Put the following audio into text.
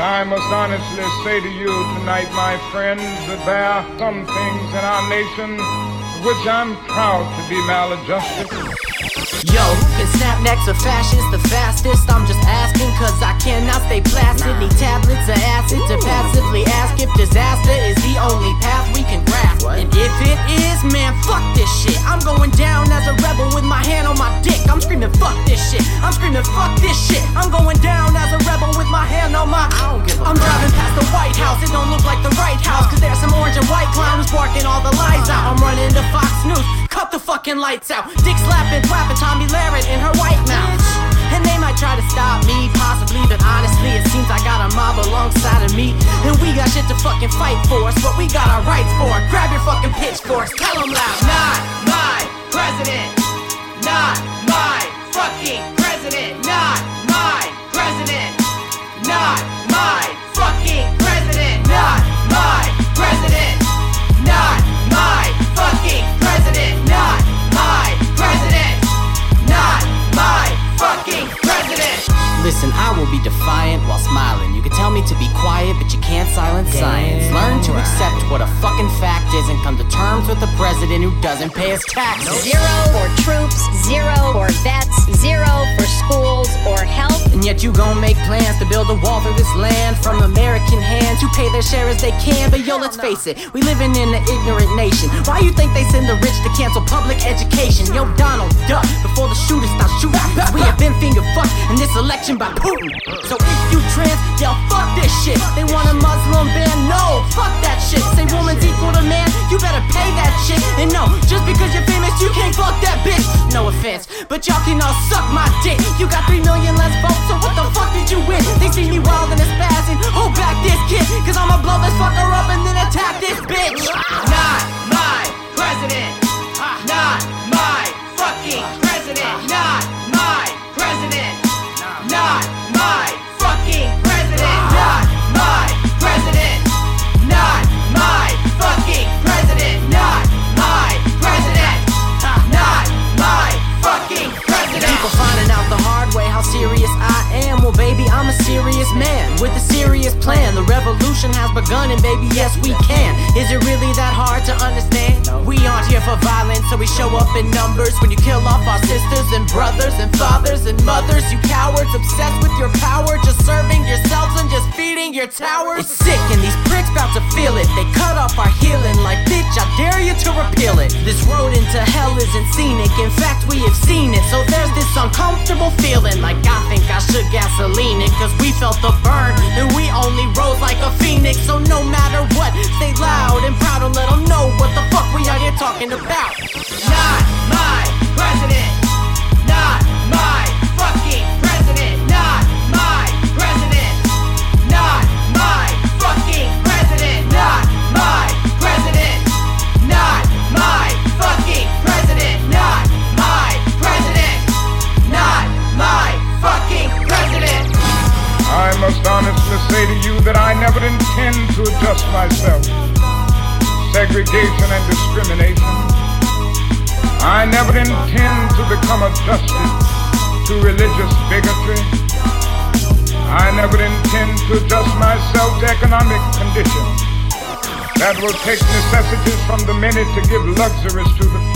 I must honestly say to you tonight, my friends, that there are some things in our nation which I'm proud to be maladjusted. Yo, can snap necks or fascists the fastest? I'm just asking cause I cannot stay placid. Need tablets or acid to The fucking lights out. Dick slapping, rapping Tomi Lahren in her white mouth. And they might try to stop me, possibly, but honestly, it seems I got a mob alongside of me. And we got shit to fucking fight for us, but we got our rights for. Grab your fucking pitchforks, me to be quiet, but you can't silence science. Learn to accept what a fucking fact is and come to terms with a president who doesn't pay his taxes. Zero for troops, zero for vets, health. And yet you gon' make plans to build a wall through this land from American hands who pay their share as they can. But yo, let's face it, we living in an ignorant nation. Why you think they send the rich to cancel public education? Yo, Donald Duck, before the shooters start shooting, we have been finger fucked in this election by Putin. So if you trans, yo, fuck this shit. They want a Muslim ban? No, fuck that shit. Say but y'all can all suck my dick. You got three million less votes, so what the fuck did you win? They see me wild and it's spazzing. Hold back this kid, cause I'ma blow this fucker up and then attack this bitch. Not revolution has begun, and baby, yes, we can. Is it really that hard to understand? We aren't here for violence, so we show up in numbers. When you kill off our sisters and brothers and fathers and mothers, you cowards obsessed with your power, just serving yourselves and just feeding your towers. It's sick, and these pricks bout to isn't scenic. In fact, we have seen it. So there's this uncomfortable feeling, like I think I should gasoline it, cause we felt the burn, and we only rose like a phoenix. So no matter what, stay loud and proud and say to you that I never intend to adjust myself. Segregation and discrimination. I never intend to become adjusted to religious bigotry. I never intend to adjust myself to economic conditions that will take necessities from the many to give luxuries to the